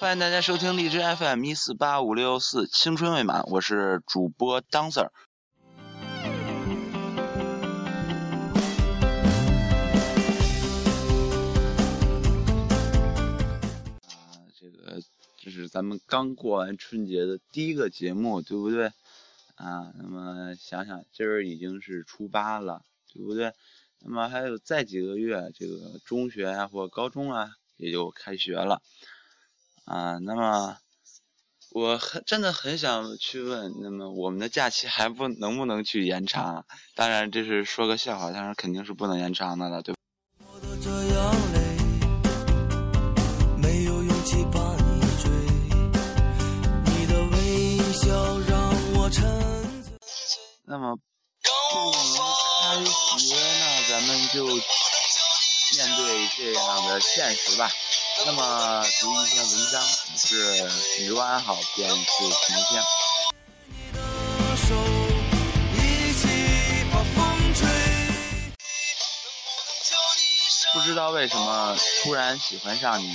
欢迎大家收听荔枝 FM 一四八五六四青春未满，我是主播 Dancer。啊，这个这是咱们刚过完春节的第一个节目，对不对？啊，那么想想今儿已经是初八了，对不对？那么还有再几个月，这个中学啊或高中啊也就开学了。啊，那么我很真的很想去问，那么我们的假期还不能不能去延长？当然这是说个笑话，但是肯定是不能延长的了，对吧？那么不能开学，那咱们就面对这样的现实吧。那么读一篇文章，是你若安好，便是晴天。不知道为什么突然喜欢上你，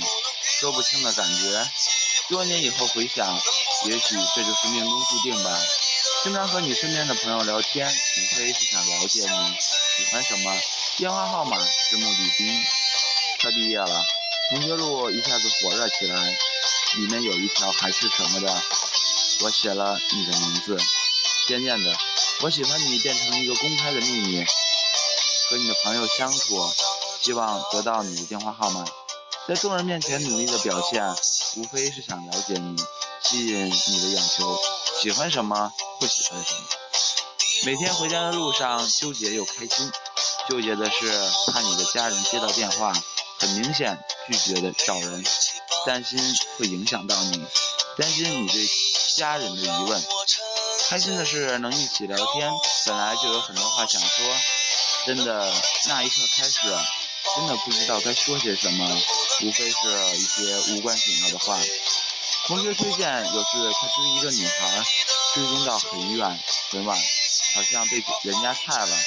说不清的感觉。多年以后回想，也许这就是命中注定吧。经常和你身边的朋友聊天，无非是想了解你喜欢什么，电话号码是目的第一。快毕业了。同学录一下子火热起来，里面有一条还是什么的，我写了你的名字。渐渐的，我喜欢你变成一个公开的秘密。和你的朋友相处，希望得到你的电话号码，在众人面前努力的表现，无非是想了解你，吸引你的眼球。喜欢什么，不喜欢什么。每天回家的路上，纠结又开心。纠结的是怕你的家人接到电话，很明显。拒绝的找人，担心会影响到你，担心你对家人的疑问。开心的是能一起聊天，本来就有很多话想说。真的那一刻开始，真的不知道该说些什么，无非是一些无关紧要的话。同学推荐，有次他追一个女孩，追踪到很远很晚，好像被人家菜了。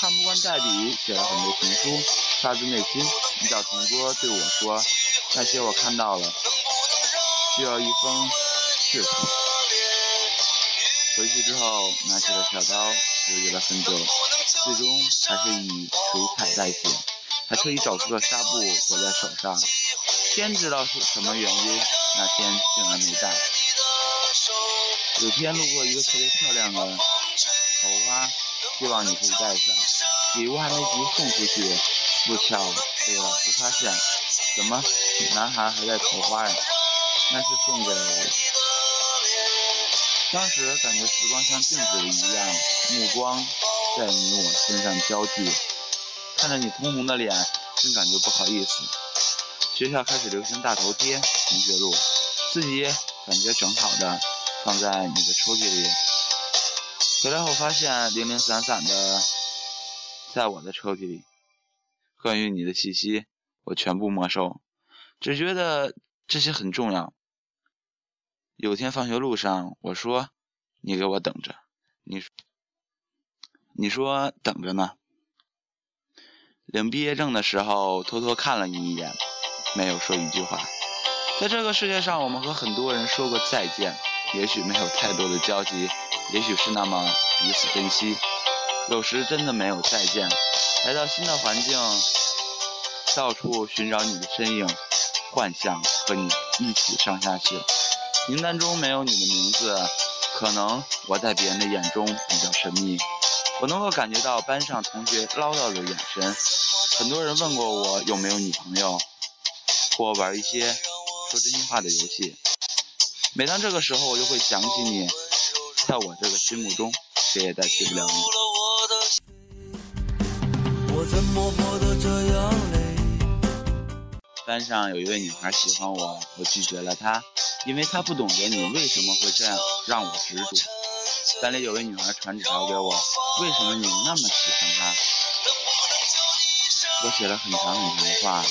看不惯代笔，写了很多情书，发自内心。你找同桌对我说：“那些我看到了，需要一封是？”回去之后，拿起了小刀，纠结了很久，最终还是以水彩代写，还特意找出了纱布裹在手上。天知道是什么原因，那天竟然没带。有天路过一个特别漂亮的，希望你可以带上。礼物还没及送出去。不巧被老师发现，怎么男孩还在桃花呀？那是送给……当时感觉时光像静止了一样，目光在你我身上交聚，看着你通红的脸，真感觉不好意思。学校开始流行大头贴、同学录，自己感觉整好的放在你的抽屉里，回来后发现零零散散的在我的抽屉里。关于你的信息，我全部没收，只觉得这些很重要。有天放学路上，我说：“你给我等着。”你说：“你说等着呢。”领毕业证的时候，偷偷看了你一眼，没有说一句话。在这个世界上，我们和很多人说过再见，也许没有太多的交集，也许是那么彼此珍惜。有时真的没有再见。来到新的环境，到处寻找你的身影，幻想和你一起上下学。名单中没有你的名字，可能我在别人的眼中比较神秘。我能够感觉到班上同学唠叨的眼神。很多人问过我有没有女朋友，或玩一些说真心话的游戏。每当这个时候，我就会想起你，在我这个心目中，谁也代替不了你。班上有一位女孩喜欢我，我拒绝了她，因为她不懂得你为什么会这样让我执着。班里有位女孩传纸条给我，为什么你那么喜欢她？我写了很长很长的话，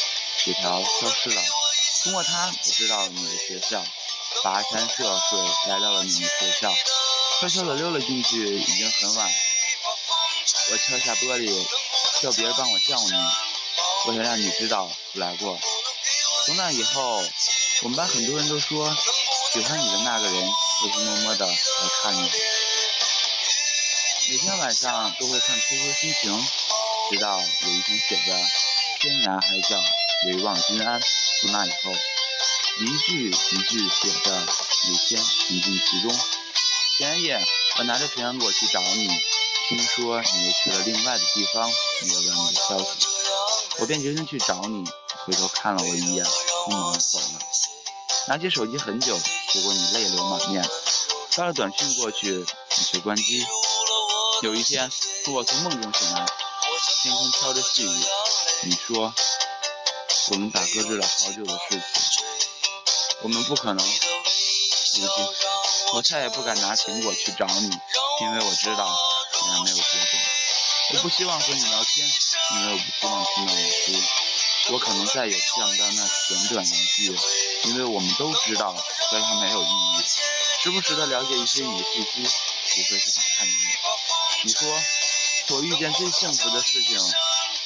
纸条消失了。通过她，我知道了你的学校，跋山涉水来到了你们学校，悄悄地溜了进去，已经很晚。我敲下玻璃。叫别人帮我叫你，我想让你知道我来过。从那以后，我们班很多人都说，喜欢你的那个人偷偷摸摸的来看你。每天晚上都会看 QQ 心情，直到有一天写着“天涯海角唯望君安”。从那以后，一句一句写着，每天沉浸其中。前夜，我拿着平安果去找你，听说你又去了另外的地方，没有了你的消息，我便决定去找你。回头看了我一眼，匆忙走了。拿起手机很久，结果你泪流满面，发了短信过去，你却关机。有一天，我从梦中醒来，天空飘着细雨，你说我们打搁置了好久的事情，我们不可能。如今，我再也不敢拿苹果去找你，因为我知道你还没有结果。我不希望和你聊天，因为我不希望听到你哭。我可能再也见不到那短短一句，因为我们都知道和他没有意义。时不时的了解一些你的信息，无非是想看你。你说，我遇见最幸福的事情，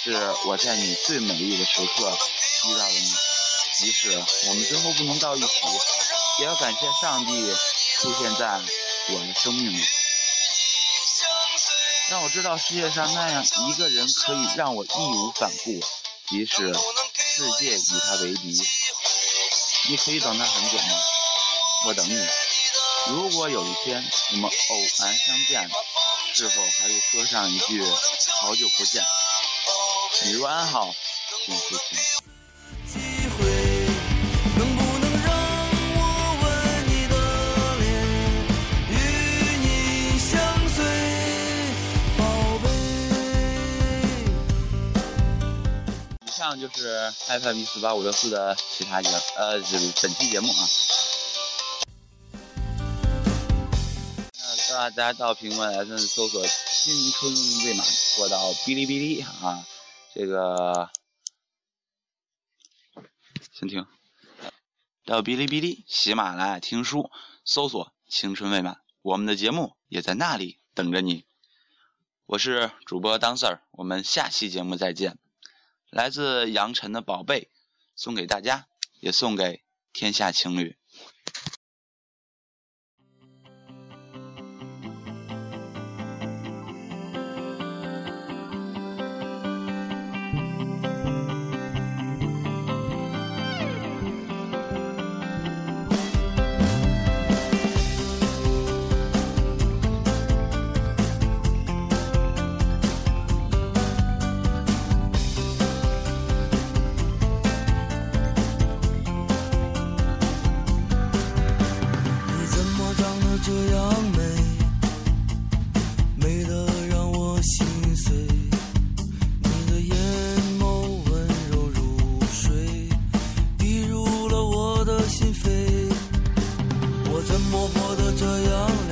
是我在你最美丽的时刻遇到了你。即使我们最后不能到一起，也要感谢上帝出现在我的生命里，让我知道世界上那样一个人可以让我义无反顾。即使世界与他为敌，你可以等他很久吗？我等你。如果有一天我们偶然相见，是否还会说上一句“好久不见”？你若安好，请付清。就是 FM 四八五六四的其他节呃，就是本期节目啊。那大家到苹果 FM 搜索“青春未满”或到哔哩哔哩啊，这个先听。到哔哩哔哩、喜马拉雅听书，搜索“青春未满”，我们的节目也在那里等着你。我是主播当 Sir，我们下期节目再见。来自杨晨的宝贝，送给大家，也送给天下情侣。我怎么活得这样？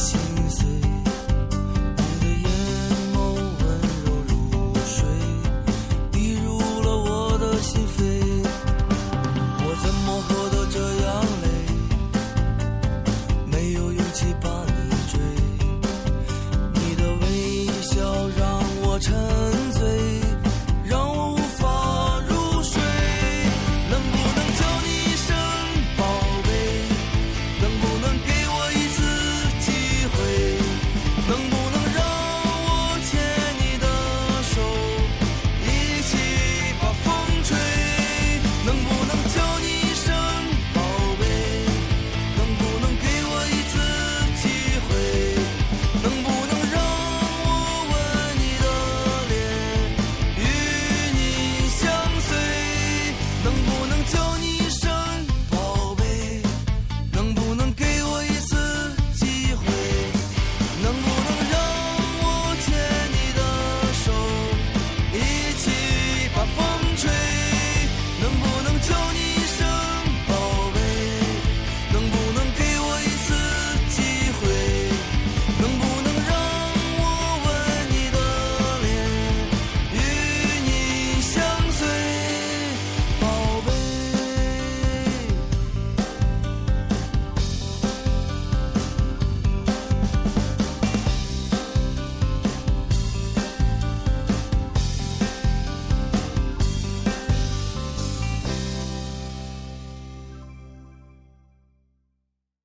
心。